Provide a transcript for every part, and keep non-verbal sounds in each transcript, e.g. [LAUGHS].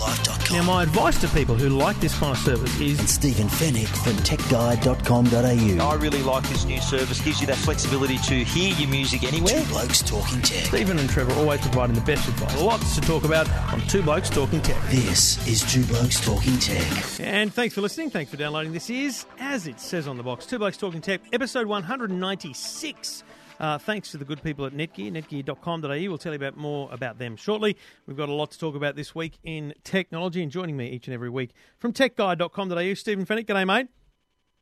YourTechLife.com Now, my advice to people who like this kind of service is and Stephen Fenech from TechGuide.com.au. I really like this new service. Gives you that flexibility to hear your music anywhere. Two Blokes Talking Tech. Stephen and Trevor always providing the best advice. Lots to talk about on Two Blokes Talking Tech. This is Two Blokes Talking Tech. And thanks for listening. Thanks for downloading. This is, as it says on the box, Two Blokes Talking Tech, episode 196. Uh, thanks to the good people at Netgear, netgear.com.au. We'll tell you about more about them shortly. We've got a lot to talk about this week in technology, and joining me each and every week from techguide.com.au, Stephen Fenech. G'day, mate.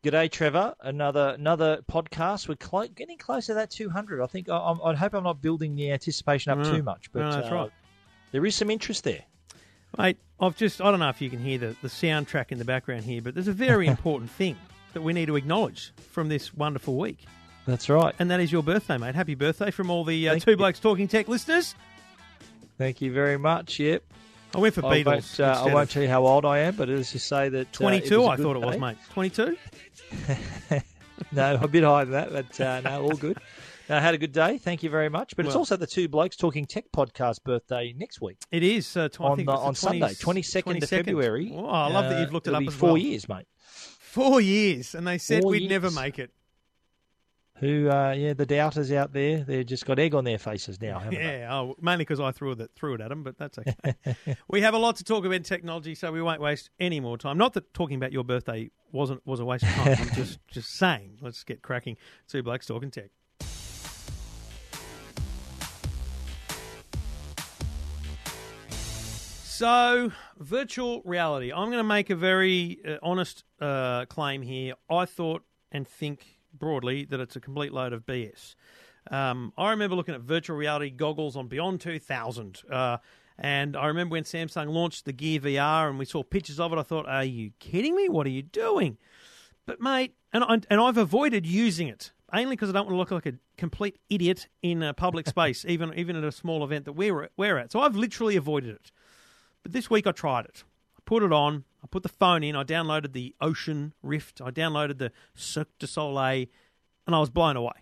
G'day, Trevor. Another another podcast. We're clo- getting close to that 200. I think. I, I hope I'm not building the anticipation up No. too much, but No, that's uh, right. there is some interest there. Mate, I've just, I don't know if you can hear the, the soundtrack in the background here, but there's a very [LAUGHS] important thing that we need to acknowledge from this wonderful week. That's right. And that is your birthday, mate. Happy birthday from all the uh, Thank Two you. Blokes Talking Tech listeners. Thank you very much. Yep. I went for I Beatles. won't, uh, I won't tell you how old I am, but let's just say that uh, 22, was a I thought it was, mate. 22? [LAUGHS] No, a bit higher than that, but uh, no, all good. I had a good day. Thank you very much. But it's also the two blokes talking tech podcast birthday next week It is. Uh, tw- on the, on 20 Sunday, twenty second of February. Oh, I love that you've Uh, looked it up four well. years, mate. Four years, and they said Four we'd never make it. Who, uh, yeah, the doubters out there, they've just got egg on their faces now, haven't they? Yeah, oh, mainly because I threw it, threw it at them, but that's okay. [LAUGHS] we have a lot to talk about in technology, so we won't waste any more time. Not that talking about your birthday wasn't was a waste of time. I'm just [LAUGHS] just saying, let's get cracking. Two blokes talking tech. So, virtual reality. I'm going to make a very uh, honest uh, claim here. I thought and think broadly that it's a complete load of BS. Um, I remember looking at virtual reality goggles on Beyond 2000. Uh, and I remember when Samsung launched the Gear VR and we saw pictures of it, I thought, are you kidding me? What are you doing? But, mate, and, I, and I've avoided using it mainly because I don't want to look like a complete idiot in a public [LAUGHS] space, even, even at a small event that we're, we're at. So I've literally avoided it. But this week I tried it. I put it on. Put the phone in. I downloaded the Ocean Rift. I downloaded the Cirque du Soleil, and I was blown away.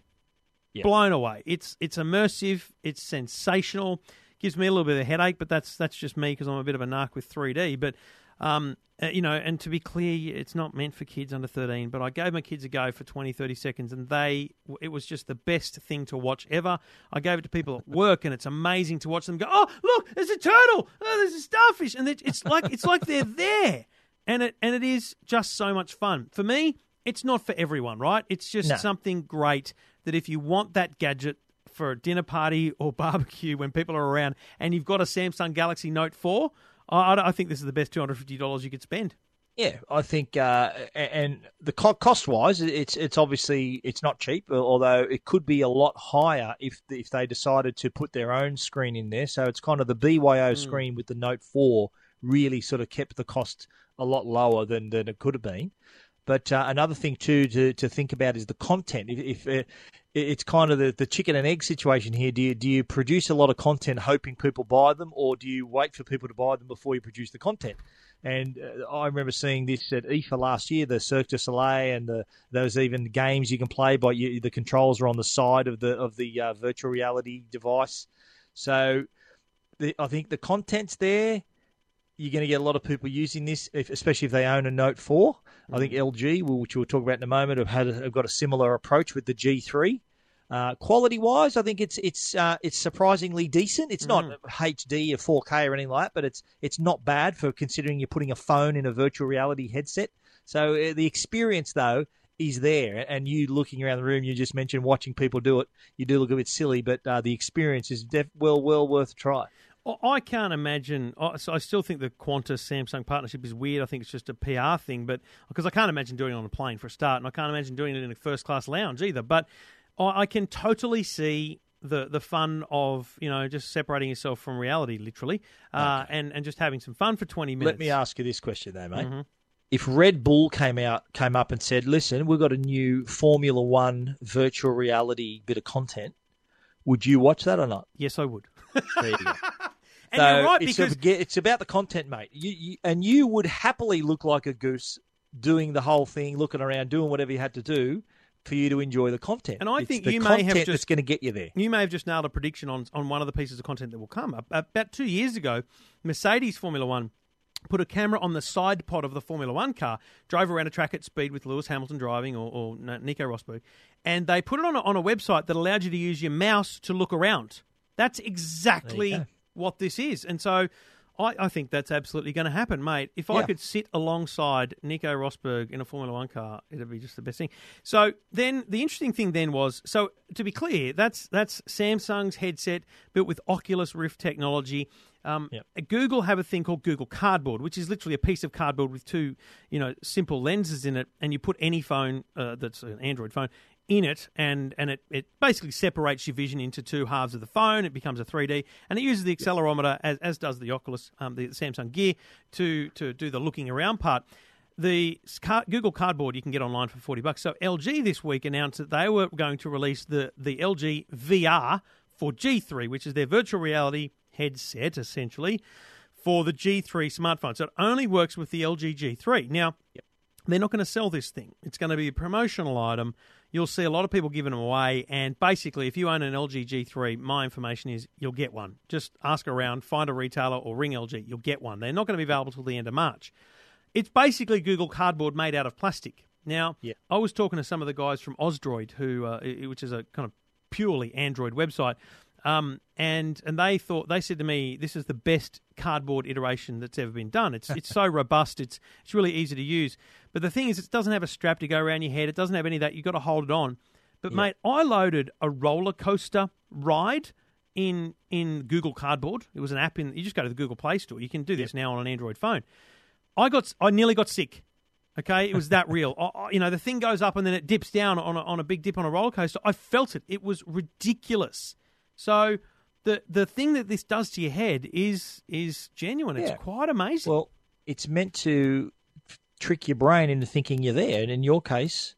Yeah. Blown away. It's it's immersive. It's sensational. Gives me a little bit of a headache, but that's that's just me because I'm a bit of a narc with 3D. But um, uh, you know, and to be clear, it's not meant for kids under 13. But I gave my kids a go for 20, 30 seconds, and they it was just the best thing to watch ever. I gave it to people at work, and it's amazing to watch them go. Oh, look, there's a turtle. Oh, there's a starfish, and it- it's like it's like they're there, and it and it is just so much fun for me. It's not for everyone, right? It's just No. something great that if you want that gadget for a dinner party or [LAUGHS] barbecue when people are around, and you've got a Samsung Galaxy Note Four, I, I think this is the best two hundred fifty dollars you could spend. Yeah, I think, uh, and the cost wise, it's it's obviously it's not cheap, although it could be a lot higher if if they decided to put their own screen in there. So it's kind of the BYO screen with the Note Four really sort of kept the cost a lot lower than than it could have been. But uh, another thing too to, to think about is the content. If, if uh, it's kind of the, the chicken and egg situation here, do you do you produce a lot of content hoping people buy them, or do you wait for people to buy them before you produce the content? And uh, I remember seeing this at IFA last year, the Cirque du Soleil, and the, those even games you can play, but you, the controls are on the side of the of the uh, virtual reality device. So the, I think the content's there. You're going to get a lot of people using this, if, especially if they own a Note 4. I think LG, which we'll talk about in a moment, have had have got a similar approach with the G3. Uh, quality wise, I think it's it's uh, it's surprisingly decent. It's not HD or 4K or anything like that, but it's it's not bad for considering you're putting a phone in a virtual reality headset. So uh, the experience though is there, and you looking around the room, you just mentioned watching people do it. You do look a bit silly, but uh, the experience is def- well well worth a try. I- can't imagine. I so I still think the Qantas Samsung partnership is weird. I think it's just a PR thing, but because I can't imagine doing it on a plane for a start, and I can't imagine doing it in a first class lounge either. But I can totally see the the fun of you know just separating yourself from reality, literally, uh, and and just having some fun for twenty minutes. Let me ask you this question though, mate. if Red Bull came out came up and said, "Listen, we've got a new Formula One virtual reality bit of content," would you watch that or not? Yes, I would. There you go. [LAUGHS] And So you're right it's, because a- it's about the content, mate. You, you, and you would happily look like a goose doing the whole thing, looking around, doing whatever you had to do for you to enjoy the content. And I It's think the you may have just- going to get you there. You may have just nailed a prediction on, on one of the pieces of content that will come. About two years ago, Mercedes Formula One put a camera on the side pod of the Formula One car, drove around a track at speed with Lewis Hamilton driving or, or Nico Rosberg, and they put it on a, on a website that allowed you to use your mouse to look around. That's exactly. What this is. And so I, I think that's absolutely going to happen, mate. If I Yeah. could sit alongside Nico Rosberg in a Formula One car, it'd be just the best thing. So then the interesting thing then was so to be clear, that's that's Samsung's headset built with Oculus Rift technology. Um. Google have a thing called Google Cardboard, which is literally a piece of cardboard with two, you know, simple lenses in it, and you put any phone uh, that's an Android phone in it, and and it, it basically separates your vision into two halves of the phone. It becomes a 3D, and it uses the accelerometer as, as does the Oculus, um, the Samsung Gear, to to do the looking around part. The Google Cardboard you can get online for forty bucks. So LG this week announced that they were going to release the the LG VR for G3, which is their virtual reality headset, essentially, for the G3 smartphone. So it only works with the LG G3. Now, they're not going to sell this thing. It's going to be a promotional item. You'll see a lot of people giving them away. And basically, if you own an LG G3, my information is you'll get one. Just ask around, find a retailer, or ring LG. You'll get one. They're not going to be available till the end of March. It's basically Google Cardboard made out of plastic. Now, Yeah. I was talking to some of the guys from Ausdroid, who, uh, which is a kind of purely Android website, um, and and they thought they said to me, "This is the best cardboard iteration that's ever been done. It's it's so [LAUGHS] robust. It's it's really easy to use. But the thing is, it doesn't have a strap to go around your head. It doesn't have any of that. You've got to hold it on. But mate, I loaded a roller coaster ride in in Google Cardboard. It was an app in. You just go to the Google Play Store. You can do this now on an Android phone. I got I nearly got sick. Okay, it was that real. [LAUGHS] I, you know, the thing goes up and then it dips down on a, on a big dip on a roller coaster. I felt it. It was ridiculous. So the the thing that this does to your head is is genuine. It's quite amazing. Well, it's meant to trick your brain into thinking you're there, and in your case,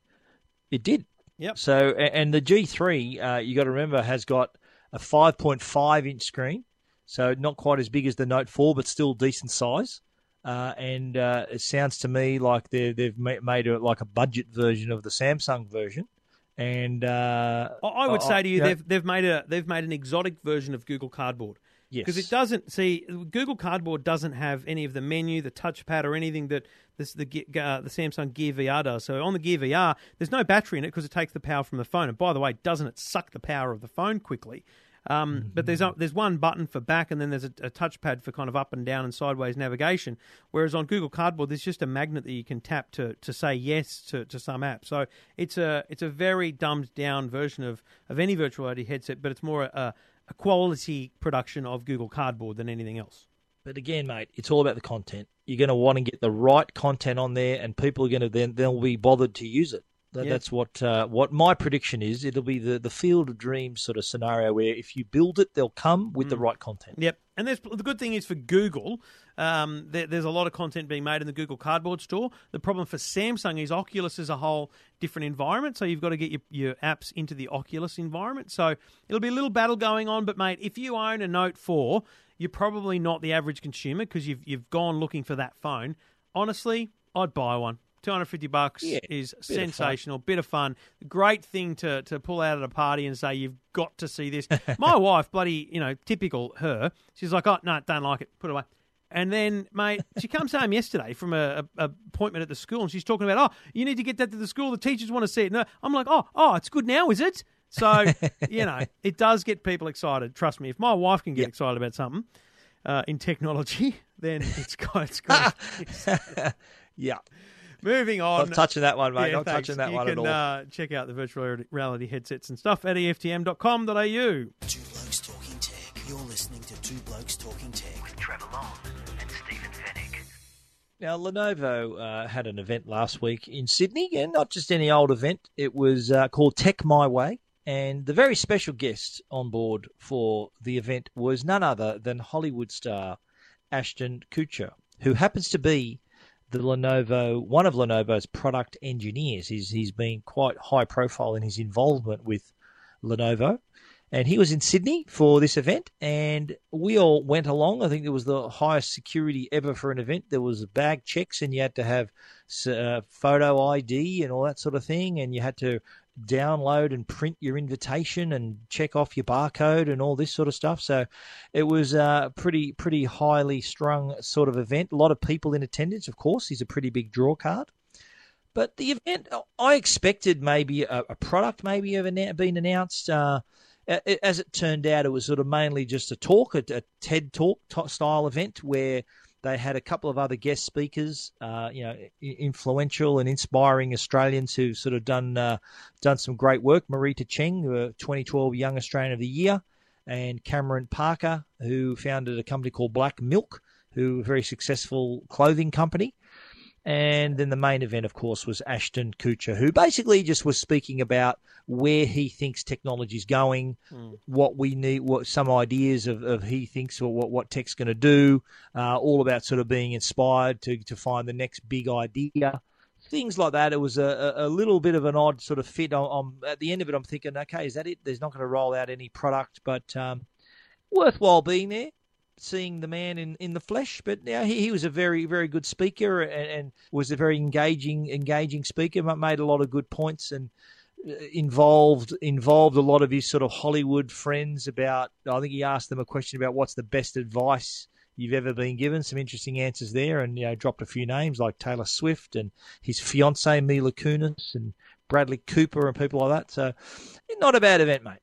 it did. Yep. So, and the G3, uh, you got to remember, has got a 5.5 inch screen, so not quite as big as the Note 4, but still decent size. Uh, and uh, it sounds to me like they're, they've made it like a budget version of the Samsung version. And uh, I- would say to you, know, they've they've made a they've made an exotic version of Google Cardboard. Yes. because it doesn't see Google Cardboard doesn't have any of the menu, the touchpad, or anything that this the uh, the Samsung Gear VR does. So on the Gear VR, there's no battery in it because it takes the power from the phone. And by the way, doesn't it suck the power of the phone quickly? Um, But there's a, there's one button for back, and then there's a, a touchpad for kind of up and down and sideways navigation. Whereas on Google Cardboard, there's just a magnet that you can tap to, to say yes to, to some app. So it's a it's a very dumbed down version of, of any virtual reality headset, but it's more a, a quality production of Google Cardboard than anything else. But again, mate, it's all about the content. You're going to want to get the right content on there, and people are going to then they'll be bothered to use it. That, Yeah. That's what uh, what my prediction is. It'll be the the field of dreams sort of scenario where if you build it, they'll come with Mm. the right content. Yep. And there's, the good thing is for Google, um, there, there's a lot of content being made in the Google Cardboard store. The problem for Samsung is Oculus is a whole different environment, so you've got to get your, your apps into the Oculus environment. So it'll be a little battle going on. But mate, if you own a Note 4, you're probably not the average consumer because you've you've gone looking for that phone. Honestly, I'd buy one. 250 bucks Yeah, is bit of sensational, bit of fun, great thing to to pull out at a party and say you've got to see this. [LAUGHS] My wife, bloody, you know, typical her. She's like, oh no, don't like it, put it away. And then, mate, she comes home yesterday from a, a, a appointment at the school, and she's talking about, oh, you need to get that to the school. The teachers want to see it. No, I'm like, oh, oh, it's good now, is it? So, [LAUGHS] you know, it does get people excited. Trust me, if my wife can get Yep. excited about something uh, in technology, [LAUGHS] then it's got. [LAUGHS] Yeah, Moving on. not touching that one, mate. Yeah, not thanks. touching that you one can, at all. Uh, check out the virtual reality headsets and stuff at EFTM.com.au. Two Blokes Talking Tech. You're listening to Two Blokes Talking Tech. with Trevor Long and Stephen Fenech. Now, Lenovo uh, had an event last week in Sydney, and not just any old event. It was uh, called Tech My Way, and the very special guest on board for the event was none other than Hollywood star Ashton Kutcher, who happens to be the Lenovo, one of Lenovo's product engineers. He's he's been quite high profile in his involvement with Lenovo, and he was in Sydney for this event, and we all went along. I think it was the highest security ever for an event. There was bag checks, and you had to have uh, photo ID and all that sort of thing, and you had to download and print your invitation and check off your barcode and all this sort of stuff. So it was a pretty pretty highly strung sort of event. A lot of people in attendance, of course. He's a pretty big draw card. But the event, I expected maybe a, a product maybe been announced. Uh, as it turned out, it was sort of mainly just a talk, a, a TED talk style event where they had a couple of other guest speakers, uh, you know, influential and inspiring Australians who've sort of done uh, done some great work. Marita Cheng, 2012 Young Australian of the Year, and Cameron Parker, who founded a company called Black Milk, who a very successful clothing company. And then the main event, of course, was Ashton Kutcher, who basically just was speaking about where he thinks technology is going, mm. what we need, what some ideas of, of he thinks or what, what tech's going to do, uh, all about sort of being inspired to, to find the next big idea. Things like that. It was a, a little bit of an odd sort of fit. I'm, I'm at the end of it, I'm thinking, okay, is that it? There's not going to roll out any product, but um, worthwhile being there seeing the man in, in the flesh, but now he, he was a very very good speaker and, and, was a very engaging engaging speaker. Made a lot of good points and uh, involved involved a lot of his sort of Hollywood friends about. I think he asked them a question about what's the best advice you've ever been given. Some interesting answers there, and you know dropped a few names like Taylor Swift and his fiancee Mila Kunis and Bradley Cooper and people like that. So, not a bad event, mate.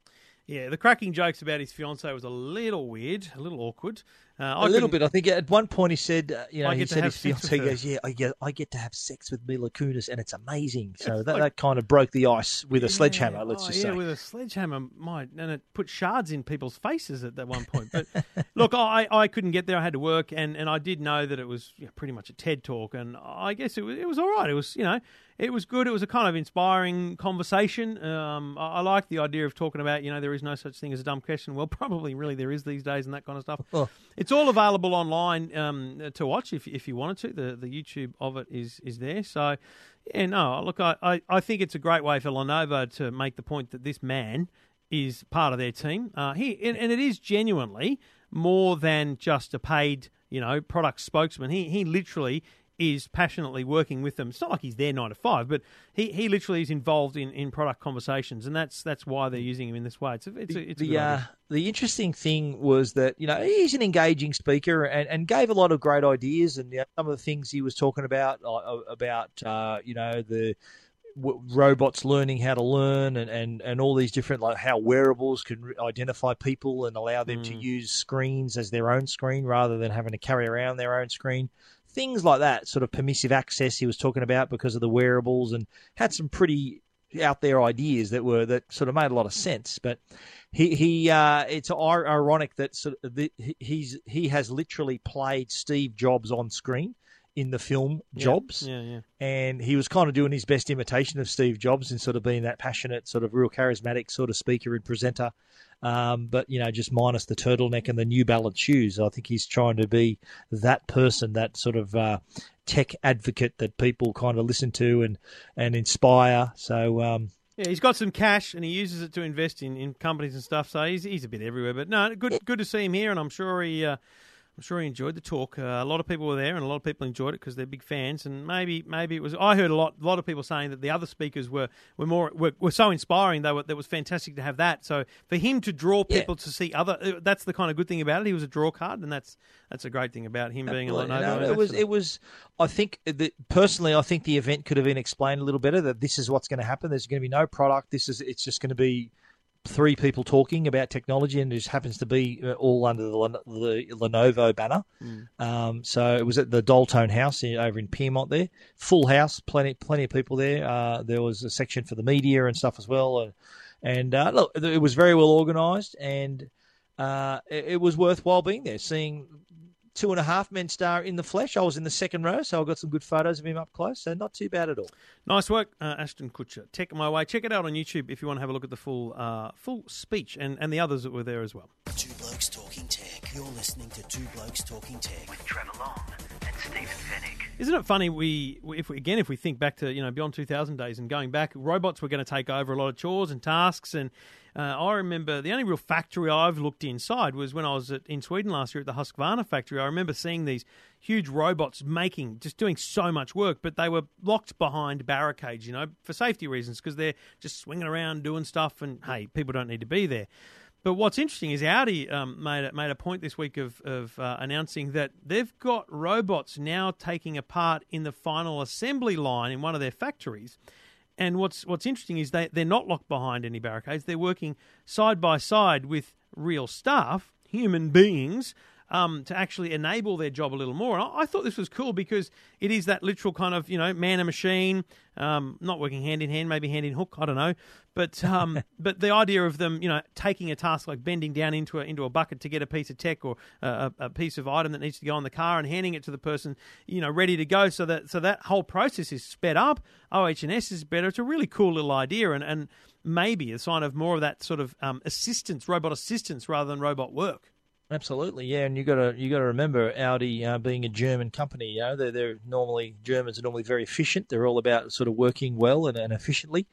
Yeah, the cracking jokes about his fiance was a little weird, a little awkward. Uh, a little bit. I think at one point he said, uh, you know, he said his fiance goes, "Yeah, I get, I get to have sex with Mila Kunis, and it's amazing." So that, like, that kind of broke the ice with a sledgehammer. Let's oh, just yeah, say, with a sledgehammer, my and it put shards in people's faces at that one point. But [LAUGHS] look, I, I couldn't get there. I had to work, and, and I did know that it was you know, pretty much a TED talk, and I guess it was it was all right. It was you know it was good. It was a kind of inspiring conversation. Um, I, I like the idea of talking about, you know, there is no such thing as a dumb question. Well, [LAUGHS] probably really there is these days and that kind of stuff. Oh. It's all available online um, to watch if, if you wanted to. The the YouTube of it is is there. So, yeah, no, look, I, I, I think it's a great way for Lenovo to make the point that this man is part of their team. Uh, he and, and it is genuinely more than just a paid, you know, product spokesman. He he literally is passionately working with them. It's not like he's there nine to five, but he, he literally is involved in, in product conversations, and that's that's why they're using him in this way. It's a, it's a, it's the uh, the interesting thing was that you know he's an engaging speaker and, and gave a lot of great ideas, and you know, some of the things he was talking about uh, about uh, you know the robots learning how to learn and, and, and all these different like how wearables can identify people and allow them mm. to use screens as their own screen rather than having to carry around their own screen things like that, sort of permissive access he was talking about because of the wearables, and had some pretty out there ideas that were that sort of made a lot of sense. But he he uh, it's ironic that sort of the, he's he has literally played Steve Jobs on screen in the film Jobs. Yeah, yeah, And he was kind of doing his best imitation of Steve Jobs and sort of being that passionate, sort of real charismatic sort of speaker and presenter. Um, but you know, just minus the turtleneck and the New Balance shoes. I think he's trying to be that person, that sort of uh, tech advocate that people kind of listen to and and inspire. So. Um, yeah, he's got some cash and he uses it to invest in, in companies and stuff. So he's he's a bit everywhere. But no, good good to see him here, and I'm sure he uh, I'm sure he enjoyed the talk. Uh, a lot of people were there, and a lot of people enjoyed it because they're big fans. And maybe, maybe it was. I heard a lot, a lot of people saying that the other speakers were were more were, were so inspiring. They were. That was fantastic to have that. So for him to draw people yeah. to see other, uh, that's the kind of good thing about it. He was a draw card, and that's that's a great thing about him being a Lenovo. No, it was. It was. I think that personally, I think the event could have been explained a little better. That this is what's going to happen. There's going to be no product. This is. It's just going to be three people talking about technology, and it just happens to be uh, all under the, the Lenovo banner. Mm. Um, so it was at the Doltone House over in Pyrmont. There, full house, plenty plenty of people there. Uh, there was a section for the media and stuff as well, and, and uh, look, it was very well organised, and uh, it, it, was worthwhile being there, seeing two and a half men star in the flesh. I was in the second row, so I got some good photos of him up close. So not too bad at all. Nice work, uh, Ashton Kutcher. Tech my way. Check it out on YouTube if you want to have a look at the full uh, full speech and, and the others that were there as well. Two blokes talking tech. You're listening to Two Blokes Talking Tech with Trevor Long and Stephen Fenech. Isn't it funny? We, if we, again, if we think back to you know beyond 2000 days and going back, robots were going to take over a lot of chores and tasks. And uh, I remember the only real factory I've looked inside was when I was at, in Sweden last year at the Husqvarna factory. I remember seeing these huge robots making, just doing so much work, but they were locked behind barricades, you know, for safety reasons because they're just swinging around doing stuff. And hey, people don't need to be there. But what's interesting is Audi um, made a, made a point this week of, of uh, announcing that they've got robots now taking a part in the final assembly line in one of their factories. And what's what's interesting is they they're not locked behind any barricades. They're working side by side with real staff, human beings, um, to actually enable their job a little more. And I, I thought this was cool because it is that literal kind of you know man and machine, um, not working hand in hand, maybe hand in hook. I don't know, but um, [LAUGHS] but the idea of them you know taking a task like bending down into a into a bucket to get a piece of tech or a, a piece of item that needs to go on the car and handing it to the person you know ready to go, so that so that whole process is sped up. OH&S is better. It's a really cool little idea, and and maybe a sign of more of that sort of um, assistance, robot assistance rather than robot work. Absolutely, yeah, and you got to you got to remember Audi uh, being a German company. You know, they're, they're normally Germans are normally very efficient. They're all about sort of working well and, and efficiently.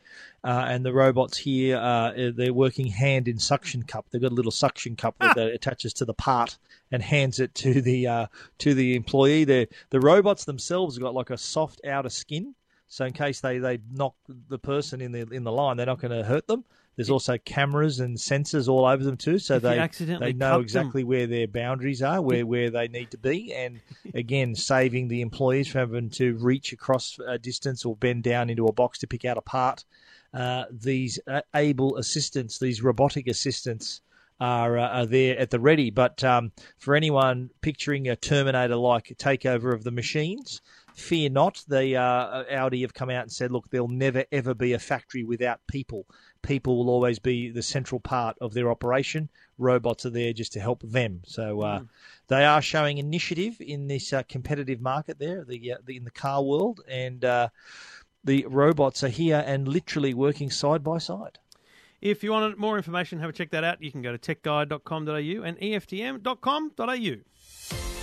Uh, and the robots here, uh, they're working hand in suction cup. They've got a little suction cup that, that attaches to the part and hands it to the uh, to the employee. they the robots themselves have got like a soft outer skin, so in case they, they knock the person in the in the line, they're not going to hurt them. There's also cameras and sensors all over them too, so If they they know them- exactly where their boundaries are, where where they need to be, and [LAUGHS] again saving the employees from having to reach across a distance or bend down into a box to pick out a part. Uh, these uh, able assistants, these robotic assistants, are uh, are there at the ready. But um, for anyone picturing a Terminator-like takeover of the machines, fear not. The uh, Audi have come out and said, look, there'll never ever be a factory without people. People will always be the central part of their operation. Robots are there just to help them. So uh, they are showing initiative in this uh, competitive market there, the, uh, the in the car world, and uh, the robots are here and literally working side by side. If you want more information, have a check that out. You can go to techguide.com.au and EFTM.com.au.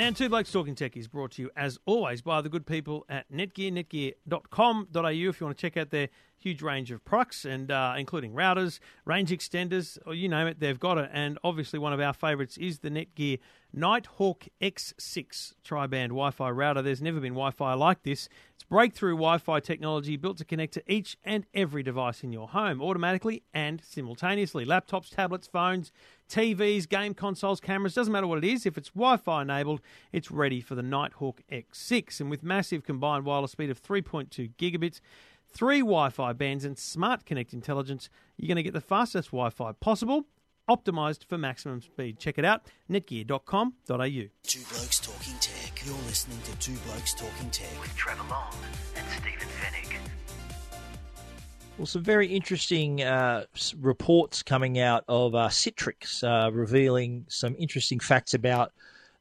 And Two Blokes Talking Tech is brought to you, as always, by the good people at Netgear, netgear.com.au. If you want to check out their huge range of products, and uh, including routers, range extenders, or you name it, they've got it. And obviously, one of our favourites is the Netgear Nighthawk X6 tri-band Wi-Fi router. There's never been Wi-Fi like this. It's breakthrough Wi-Fi technology built to connect to each and every device in your home automatically and simultaneously. Laptops, tablets, phones, TVs, game consoles, cameras, doesn't matter what it is. If it's Wi Fi enabled, it's ready for the Nighthawk X6. And with massive combined wireless speed of 3.2 gigabits, three Wi Fi bands, and Smart Connect intelligence, you're going to get the fastest Wi Fi possible, optimized for maximum speed. Check it out, netgear.com.au. Two Blokes Talking Tech. You're listening to Two Blokes Talking Tech. With Trevor Long and Stephen Fenech. Well, some very interesting uh, reports coming out of uh, Citrix uh, revealing some interesting facts about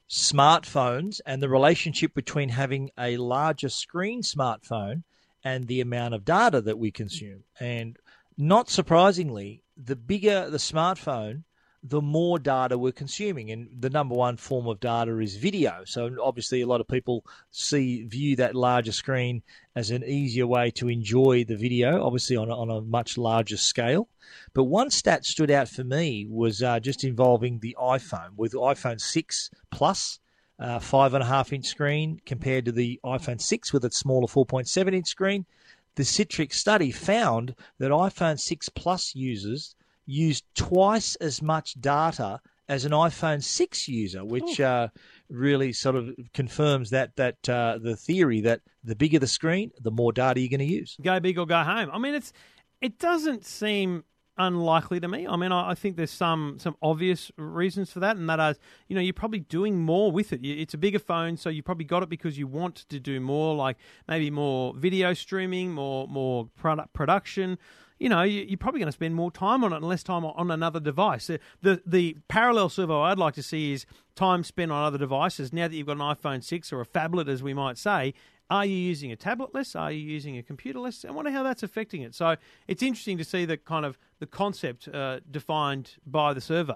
smartphones and the relationship between having a larger screen smartphone and the amount of data that we consume. And not surprisingly, the bigger the smartphone, the more data we're consuming. And the number one form of data is video. So obviously, a lot of people see view that larger screen as an easier way to enjoy the video, obviously on a, on a much larger scale. But one stat stood out for me was uh, just involving the iPhone with iPhone 6 Plus. Uh, five and a half inch screen compared to the iPhone 6 with its smaller 4.7 inch screen. The Citrix study found that iPhone 6 Plus users used twice as much data as an iPhone 6 user, which uh, really sort of confirms that that uh, the theory that the bigger the screen, the more data you're going to use. go big or go home. I mean, it's it doesn't seem unlikely to me. I mean, I, I think there's some some obvious reasons for that, and that is, you know, you're probably doing more with it. It's a bigger phone, so you probably got it because you want to do more, like maybe more video streaming, more more product production. You know, you, you're probably going to spend more time on it and less time on, another device. The, the the parallel servo I'd like to see is time spent on other devices. Now that you've got an iPhone six or a phablet, as we might say, Are you using a tablet less? Are you using a computer less? I wonder how that's affecting it. So it's interesting to see the kind of the concept uh, defined by the survey.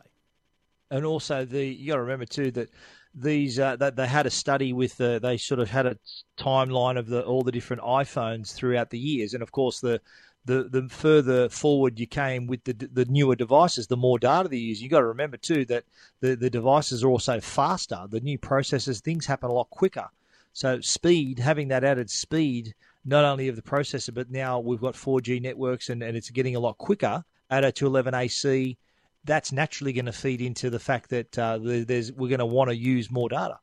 and also the you got to remember too that these uh, that they had a study with the they sort of had a timeline of the all the different iPhones throughout the years, and of course the the, the further forward you came with the the newer devices, the more data they use. You got to remember too that the the devices are also faster. The new processors, things happen a lot quicker. So speed, having that added speed, not only of the processor, but now we've got 4G networks and, and it's getting a lot quicker. Added to 11AC, that's naturally going to feed into the fact that uh, there's we're going to want to use more data.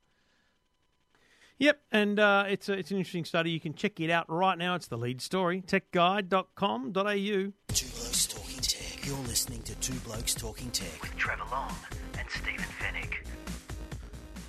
Yep, and uh, it's a, it's an interesting study. You can check it out right now. It's the lead story, techguide.com.au. Two Blokes Talking Tech. You're listening to Two Blokes Talking Tech. with Trevor Long and Stephen Fenech.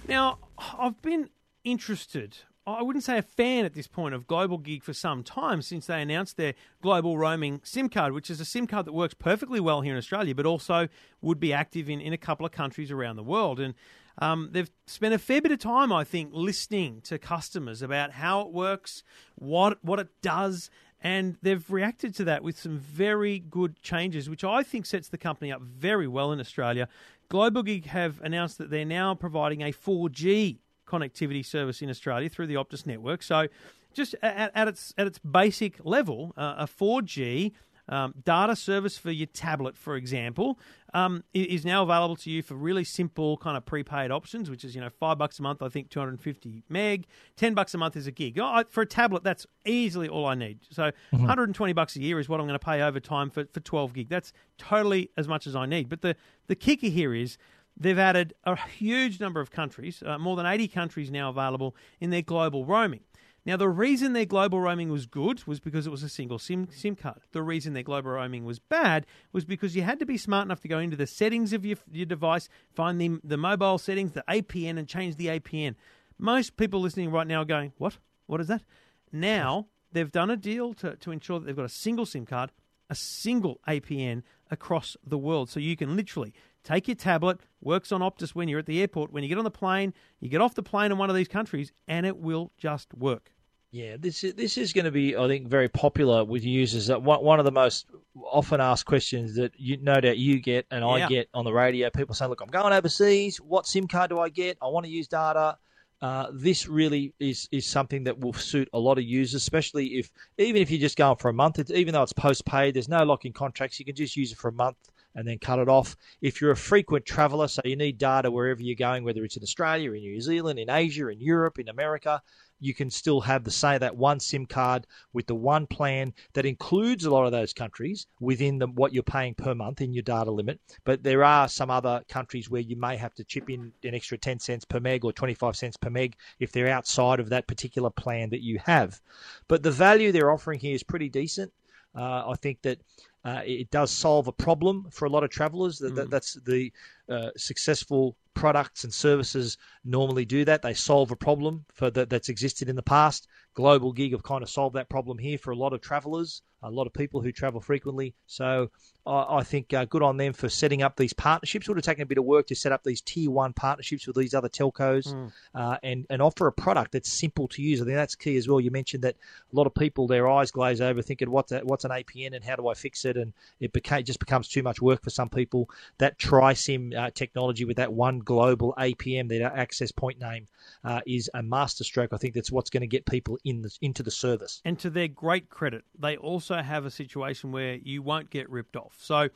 Now, I've been interested. I wouldn't say a fan at this point of GlobalGig for some time since they announced their global roaming SIM card, which is a SIM card that works perfectly well here in Australia, but also would be active in, in a couple of countries around the world. And um, they've spent a fair bit of time, I think, listening to customers about how it works, what what it does, and they've reacted to that with some very good changes, which I think sets the company up very well in Australia. GlobalGig have announced that they're now providing a 4G connectivity service in Australia through the Optus network. So, just at, at its at its basic level, uh, a 4G um, data service for your tablet, for example, um, is now available to you for really simple kind of prepaid options, which is you know five bucks a month. I think 250 meg, ten bucks a month is a gig. Oh, for a tablet, that's easily all I need. So 120 bucks a year is what I'm going to pay over time for, for 12 gig. That's totally as much as I need. But the the kicker here is they've added a huge number of countries, uh, more than 80 countries now available in their global roaming. Now, the reason their global roaming was good was because it was a single SIM, SIM card. The reason their global roaming was bad was because you had to be smart enough to go into the settings of your, your device, find the, the mobile settings, the APN, and change the APN. Most people listening right now are going, What? What is that? Now, they've done a deal to, to ensure that they've got a single SIM card, a single APN across the world. So you can literally take your tablet, works on Optus when you're at the airport. When you get on the plane, you get off the plane in one of these countries, and it will just work. Yeah, this is, this is going to be, I think, very popular with users. That one, of the most often asked questions that you no doubt you get and I get on the radio. People say, "Look, I'm going overseas. What SIM card do I get? I want to use data." Uh, this really is is something that will suit a lot of users, especially if even if you're just going for a month. It's, even though it's postpaid, there's no lock-in contracts. You can just use it for a month and then cut it off. If you're a frequent traveller, so you need data wherever you're going, whether it's in Australia, in New Zealand, in Asia, in Europe, in America, you can still have the say that one SIM card with the one plan that includes a lot of those countries within the, what you're paying per month in your data limit. But there are some other countries where you may have to chip in an extra 10 cents per meg or 25 cents per meg if they're outside of that particular plan that you have. But the value they're offering here is pretty decent. Uh, I think that uh, it does solve a problem for a lot of travelers. That, that, that's the uh, successful products and services normally do that. They solve a problem for that that's existed in the past. GlobalGig have kind of solved that problem here for a lot of travelers, a lot of people who travel frequently. So I, I think uh, good on them for setting up these partnerships. It Would have taken a bit of work to set up these tier one partnerships with these other telcos uh, and and offer a product that's simple to use. I think that's key as well. You mentioned that a lot of people their eyes glaze over thinking what's a, what's an APN and how do I fix it, and it became just becomes too much work for some people. That TriSIM uh, technology with that one global APN, that access point name, uh, is a masterstroke. I think that's what's going to get people in the, into the service. And to their great credit, they also have a situation where you won't get ripped off. So,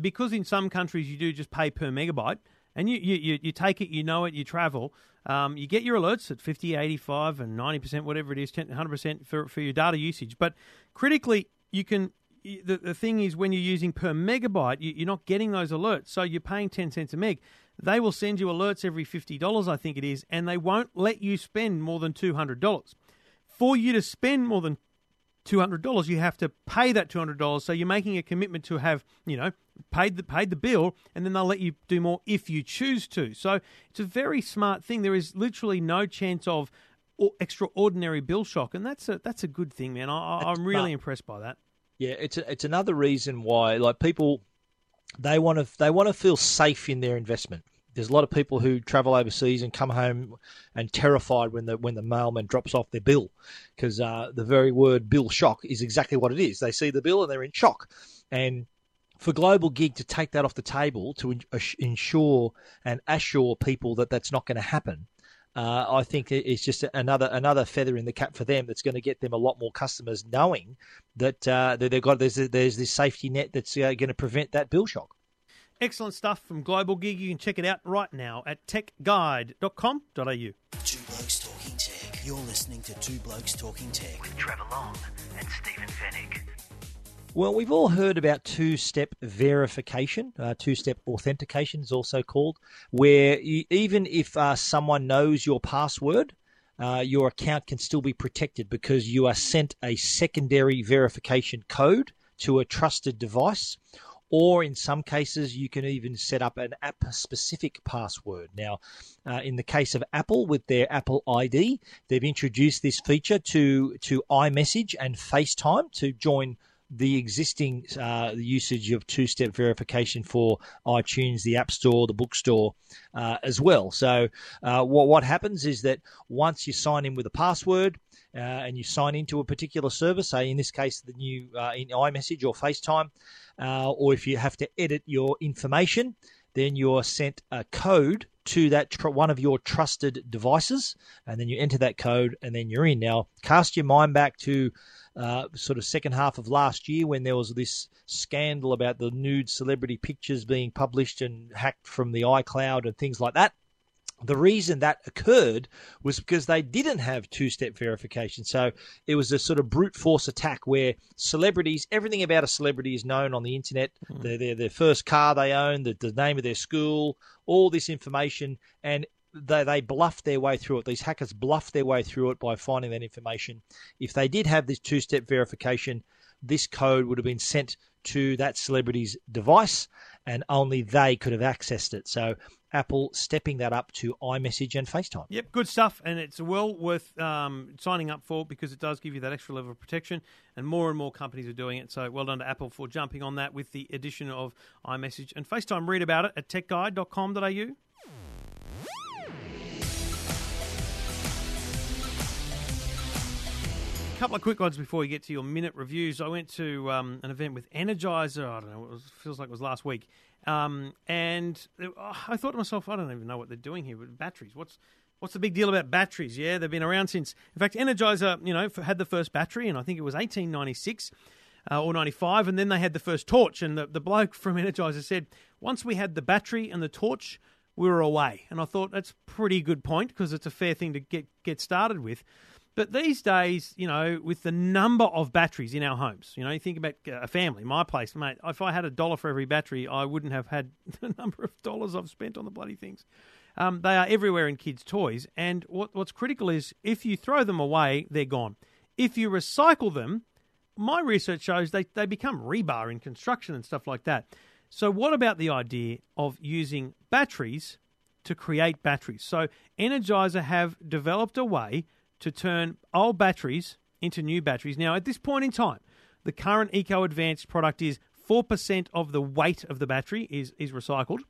because in some countries you do just pay per megabyte, and you, you, you, take it, you know it, you travel, um, you get your alerts at 50, 85, and 90%, whatever it is, 10, 100% for, for your data usage. But critically, you can. The, the thing is, when you're using per megabyte, you, you're not getting those alerts. So you're paying 10 cents a meg. They will send you alerts every $50, I think it is, and they won't let you spend more than $200 for you to spend more than two hundred dollars, you have to pay that two hundred dollars. So you're making a commitment to have, you know, paid the paid the bill, and then they'll let you do more if you choose to. So it's a very smart thing. There is literally no chance of extraordinary bill shock, and that's a that's a good thing, man. I, I'm really impressed by that. Yeah, it's a, it's another reason why like people they want to they want to feel safe in their investment. There's a lot of people who travel overseas and come home and terrified when the when the mailman drops off their bill because uh, the very word bill shock is exactly what it is. They see the bill and they're in shock. And for GlobalGig to take that off the table to ensure and assure people that that's not going to happen, uh, I think it's just another another feather in the cap for them. That's going to get them a lot more customers, knowing that, uh, that they've got there's there's this safety net that's uh, going to prevent that bill shock. Excellent stuff from GlobalGig. You can check it out right now at techguide.com.au. Two Blokes Talking Tech. You're listening to Two Blokes Talking Tech. With Trevor Long and Stephen Fenech. Well, we've all heard about two step verification, uh, two step authentication is also called, where you, even if uh, someone knows your password, uh, your account can still be protected because you are sent a secondary verification code to a trusted device or in some cases you can even set up an app specific password. Now, uh, in the case of Apple with their Apple ID, they've introduced this feature to to iMessage and FaceTime to join the existing uh, usage of two-step verification for iTunes, the App Store, the Bookstore, uh, as well. So, uh, what what happens is that once you sign in with a password, uh, and you sign into a particular service, say in this case the new uh, in iMessage or FaceTime, uh, or if you have to edit your information, then you're sent a code to that tr- one of your trusted devices, and then you enter that code, and then you're in. Now, cast your mind back to uh, sort of second half of last year when there was this scandal about the nude celebrity pictures being published and hacked from the iCloud and things like that the reason that occurred was because they didn't have two step verification. So it was a sort of brute force attack where celebrities, everything about a celebrity is known on the internet mm. their, their, their, first car they own, the, the name of their school, all this information. And they, they bluffed their way through it. These hackers bluffed their way through it by finding that information. If they did have this two step verification, this code would have been sent to that celebrity's device and only they could have accessed it. So Apple stepping that up to iMessage and FaceTime. Yep, good stuff, and it's well worth um, signing up for because it does give you that extra level of protection, and more and more companies are doing it. So well done to Apple for jumping on that with the addition of iMessage and FaceTime. Read about it at techguide.com.au. couple of quick ones before we get to your minute reviews. I went to um, an event with Energizer. I don't know. It was, feels like it was last week, um, and I thought to myself, I don't even know what they're doing here with batteries. What's what's the big deal about batteries? Yeah, they've been around since. In fact, Energizer, you know, had the first battery, and I think it was 1896 uh, or 95, and then they had the first torch. And the, the bloke from [LAUGHS] Energizer said, once we had the battery and the torch, we were away. And I thought that's pretty good point because it's a fair thing to get get started with. But these days, you know, with the number of batteries in our homes, you know, you think about a family, my place, mate, if I had a dollar for every battery, I wouldn't have had [LAUGHS] the number of dollars I've spent on the bloody things. Um, they are everywhere in kids' toys. And what, what's critical is if you throw them away, they're gone. If you recycle them, my research shows they, they become rebar in construction and stuff like that. So, what about the idea of using batteries to create batteries? So, Energizer have developed a way to turn old batteries into new batteries. Now, at this point in time, the current Eco Advanced product is 4% of the weight of the battery is, is recycled,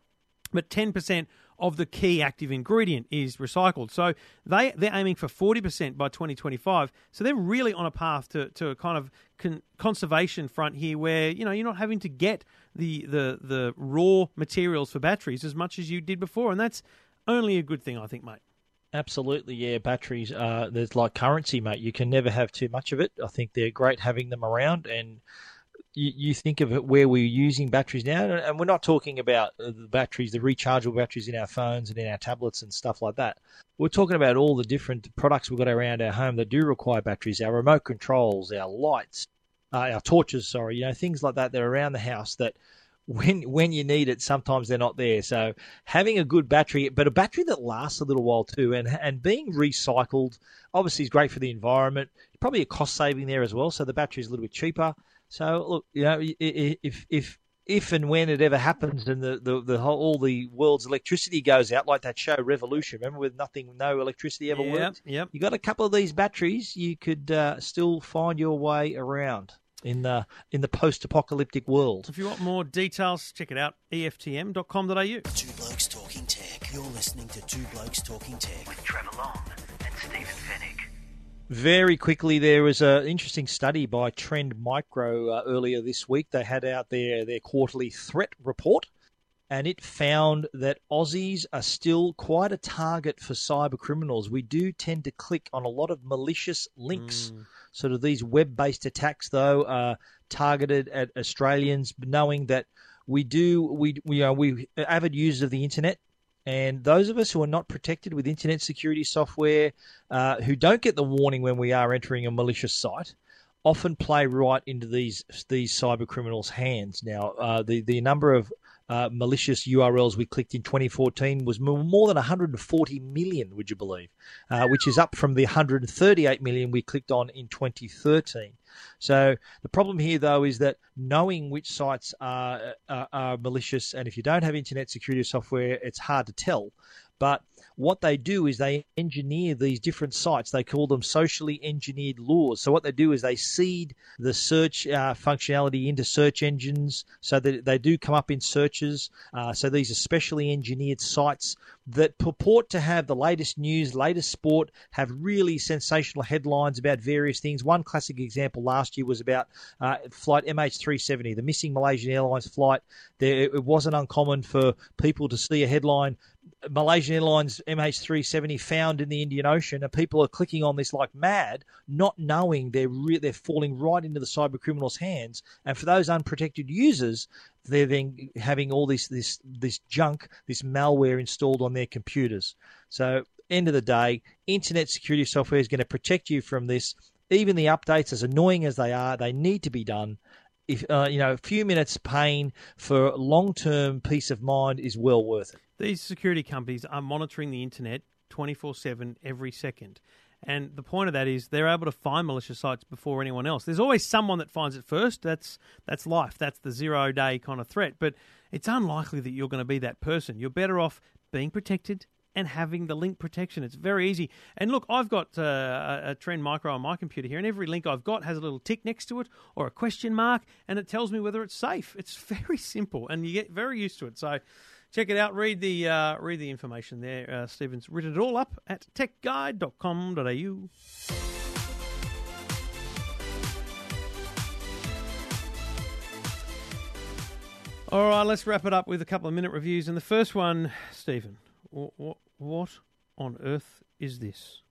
but 10% of the key active ingredient is recycled. So they, they're aiming for 40% by 2025. So they're really on a path to, to a kind of con- conservation front here where, you know, you're not having to get the, the, the raw materials for batteries as much as you did before. And that's only a good thing, I think, mate. Absolutely, yeah. Batteries, uh, there's like currency, mate. You can never have too much of it. I think they're great having them around, and you, you think of it where we're using batteries now, and we're not talking about the batteries, the rechargeable batteries in our phones and in our tablets and stuff like that. We're talking about all the different products we've got around our home that do require batteries. Our remote controls, our lights, uh, our torches. Sorry, you know things like that. They're around the house that when when you need it, sometimes they're not there. So having a good battery, but a battery that lasts a little while too, and and being recycled, obviously is great for the environment. Probably a cost saving there as well. So the battery is a little bit cheaper. So look, you know, if if if and when it ever happens and the, the, the whole all the world's electricity goes out, like that show Revolution, remember with nothing, no electricity ever yep, worked. Yep. You got a couple of these batteries, you could uh, still find your way around in the in the post-apocalyptic world. If you want more details, check it out eftm.com.au. Two blokes talking tech. You're listening to Two Blokes Talking Tech. with Trevor Long and Stephen Fenech. Very quickly, there was an interesting study by Trend Micro uh, earlier this week. They had out their, their quarterly threat report, and it found that Aussies are still quite a target for cyber criminals. We do tend to click on a lot of malicious links. Sort of these web based attacks, though, are targeted at Australians, knowing that we do, we, we are we avid users of the internet. And those of us who are not protected with internet security software, uh, who don't get the warning when we are entering a malicious site, often play right into these these cyber criminals' hands. Now, uh, the the number of uh, malicious URLs we clicked in 2014 was more than 140 million. Would you believe? Uh, which is up from the 138 million we clicked on in 2013. So the problem here, though, is that knowing which sites are, are, are malicious, and if you don't have internet security software, it's hard to tell. But what they do is they engineer these different sites. They call them socially engineered lures. So what they do is they seed the search uh, functionality into search engines so that they do come up in searches. Uh, so these are specially engineered sites that purport to have the latest news, latest sport, have really sensational headlines about various things. One classic example last year was about uh, flight MH370, the missing Malaysian Airlines flight. There, it wasn't uncommon for people to see a headline Malaysian Airlines MH370 found in the Indian Ocean, and people are clicking on this like mad, not knowing they're re- they're falling right into the cyber criminals' hands. And for those unprotected users, they're then having all this this this junk, this malware installed on their computers. So, end of the day, internet security software is going to protect you from this. Even the updates, as annoying as they are, they need to be done. If uh, you know, a few minutes pain for long term peace of mind is well worth it. These security companies are monitoring the internet 24 7 every second. And the point of that is they're able to find malicious sites before anyone else. There's always someone that finds it first. That's that's life. That's the zero day kind of threat. But it's unlikely that you're going to be that person. You're better off being protected and having the link protection. It's very easy. And look, I've got uh, a, Trend Micro on my computer here, and every link I've got has a little tick next to it or a question mark, and it tells me whether it's safe. It's [LAUGHS] very simple, and you get very used to it. So check it out. Read the uh, read the information there. Uh, Stephen's written it all up at techguide.com.au. All right, let's wrap it up with a couple of minute reviews. And the first one, Stephen, what, what on earth is this?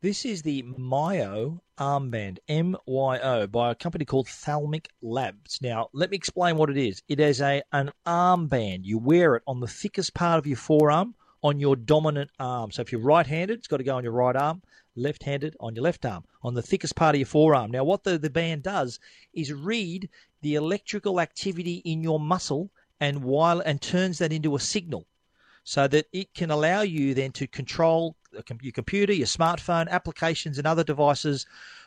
This is the Myo armband, M Y O, by a company called Thalmic Labs. Now, let me explain what it is. It is a an armband. You wear it on the thickest part of your forearm on your dominant arm. So if you're right-handed, it's got to go on your right arm. Left-handed on your left arm, on the thickest part of your forearm. Now, what the, the band does is read the electrical activity in your muscle and while and turns that into a signal so that it can allow you then to control your computer, your smartphone, applications, and other devices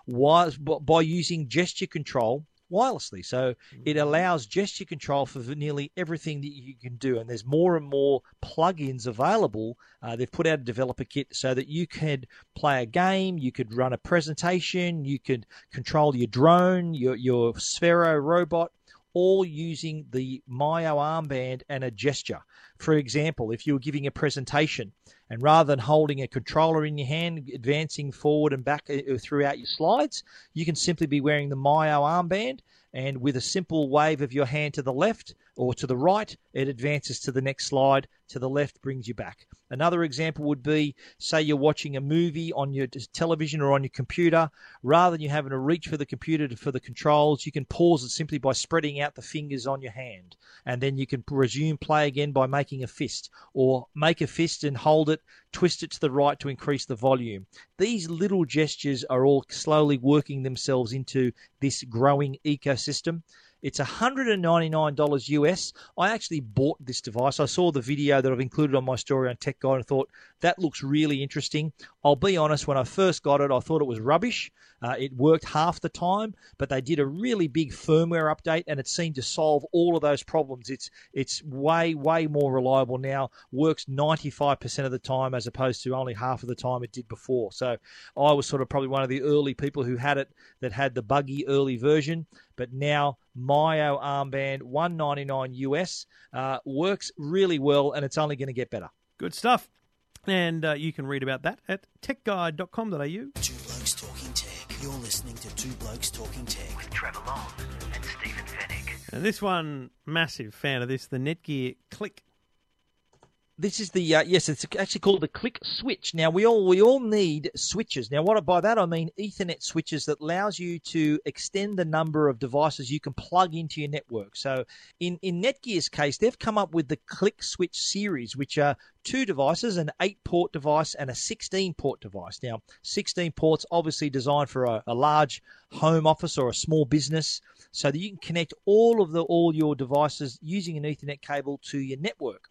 by using gesture control wirelessly. So it allows gesture control for nearly everything that you can do. And there's more and more plugins available. Uh, they've put out a developer kit so that you could play a game, you could run a presentation, you could control your drone, your your Sphero robot all using the Myo armband and a gesture. For example, if you were giving a presentation and rather than holding a controller in your hand, advancing forward and back uh, throughout your slides, you can simply be wearing the Myo armband and with a simple wave of your hand to the left or to the right, it advances to the next slide. To the left brings you back. Another example would be say you're watching a movie on your television or on your computer. Rather than you having to reach for the computer to, for the controls, you can pause it simply by spreading out the fingers on your hand. And then you can resume play again by making a fist or make a fist and hold it, twist it to the right to increase the volume. These little gestures are all slowly working themselves into this growing ecosystem. It's $199 US. I actually bought this device. I saw the video that I've included on my story on Tech Guide and thought that looks really interesting. I'll be honest, when I first got it, I thought it was rubbish. Uh, it worked half the time, but they did a really big firmware update and it seemed to solve all of those problems. It's it's way way more reliable now. Works 95% of the time as opposed to only half of the time it did before. So I was sort of probably one of the early people who had it that had the buggy early version, but now Myo armband 199 US uh, works really well and it's only going to get better. Good stuff. And uh, you can read about that at techguide.com.au. Two Blokes Talking Tech. You're listening to Two Blokes Talking Tech. With Trevor Long and Stephen Fenech. And this one, massive fan of this, the Netgear Click. This is the uh, yes, it's actually called the Click Switch. Now we all we all need switches. Now what by that I mean Ethernet switches that allows you to extend the number of devices you can plug into your network. So in in Netgear's case, they've come up with the Click Switch series, which are two devices, an eight port device and a 16 port device. Now 16 ports obviously designed for a, a large home office or a small business, so that you can connect all of the all your devices using an Ethernet cable to your network.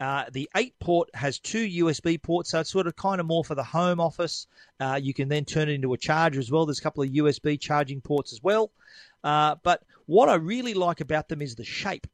Uh, the 8 port has two USB ports, so it's sort of kind of more for the home office. Uh, you can then turn it into a charger as well. There's a couple of USB charging ports as well. Uh, but what I really like about them is the shape.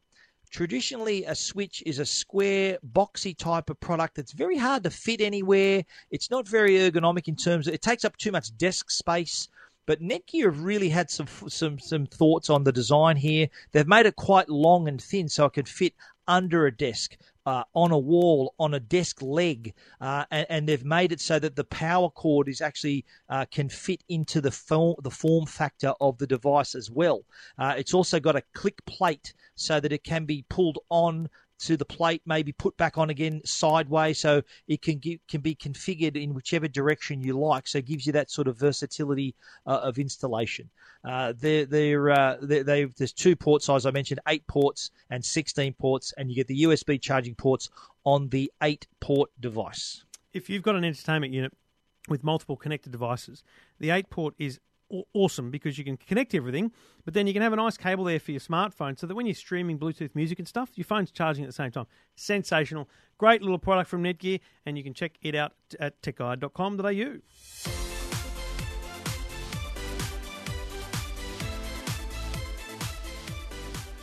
Traditionally, a switch is a square, boxy type of product that's very hard to fit anywhere. It's not very ergonomic in terms of it takes up too much desk space. But Netgear have really had some some some thoughts on the design here. They've made it quite long and thin, so it could fit under a desk, uh, on a wall, on a desk leg, uh, and, and, they've made it so that the power cord is actually uh, can fit into the form, the form factor of the device as well. Uh, it's also got a click plate so that it can be pulled on to the plate, maybe put back on again sideways, so it can can be configured in whichever direction you like. So it gives you that sort of versatility uh, of installation. Uh, they're, they're, uh, they're, there's two port size I mentioned, eight ports and 16 ports, and you get the USB charging ports on the eight port device. If you've got an entertainment unit with multiple connected devices, the eight port is awesome because you can connect everything, but then you can have a nice cable there for your smartphone so that when you're streaming Bluetooth music and stuff, your phone's charging at the same time. Sensational. Great little product from Netgear, and you can check it out at techguide.com.au.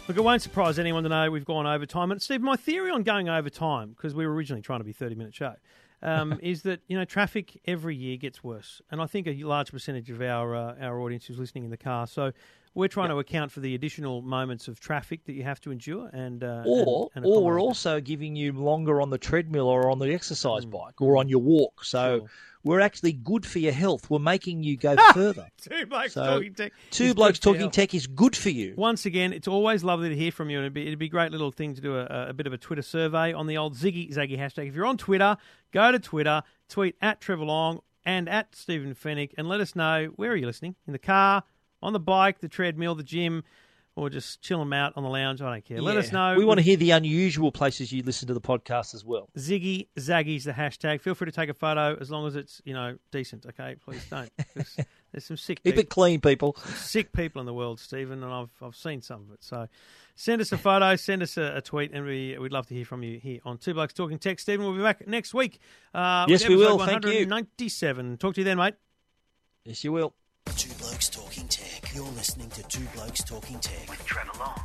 Look, it won't surprise anyone to know we've gone over time. And Steve, my theory on going over time, because we were originally trying to be 30 minute show, um, [LAUGHS] is that you know traffic every year gets worse, and I think a large percentage of our uh, our audience is listening in the car. So we're trying yep. to account for the additional moments of traffic that you have to endure, and uh, or and, and or we're also giving you longer on the treadmill or on the exercise mm. bike or on your walk. So. Sure we're actually good for your health. We're making you go [LAUGHS] further. two blokes so, talking tech. Two blokes talking tech is good for you. Once again, it's always lovely to hear from you, and it'd be, it'd be a great little thing to do a, a, bit of a Twitter survey on the old Ziggy Zaggy hashtag. If you're on Twitter, go to Twitter, tweet at Trevor Long and at Stephen Fenech, and let us know where are you listening in the car, on the bike, the treadmill, the gym or just chill them out on the lounge. I don't care. Let us know. We want to hear the unusual places you listen to the podcast as well. Ziggy Zaggy's the hashtag. Feel free to take a photo as long as it's you know decent. Okay, please don't. [LAUGHS] There's some sick. Keep people, it clean, people. Sick people in the world, Stephen, and I've I've seen some of it. So. Send us a photo, send us a, a, tweet, and we, we'd love to hear from you here on Two Blokes Talking Tech. Stephen, we'll be back next week. Uh, yes, we will. Thank you. 97. Talk to you then, mate. Yes, you will. Two Blokes Talking Tech. You're listening to Two Blokes Talking Tech. With Trevor Long